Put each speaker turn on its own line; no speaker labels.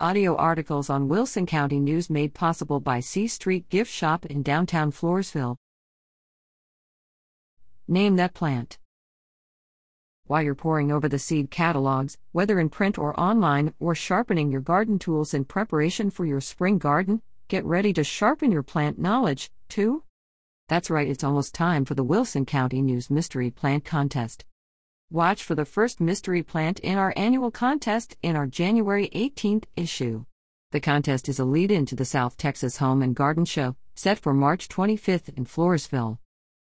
Audio articles on Wilson County News made possible by C Street Gift Shop in downtown Floresville. Name that plant. While you're poring over the seed catalogs, whether in print or online, or sharpening your garden tools in preparation for your spring garden, get ready to sharpen your plant knowledge, too. That's right, it's almost time for the Wilson County News Mystery Plant Contest. Watch for the first mystery plant in our annual contest in our January 18th issue. The contest is a lead in to the South Texas Home and Garden Show, set for March 25th in Floresville.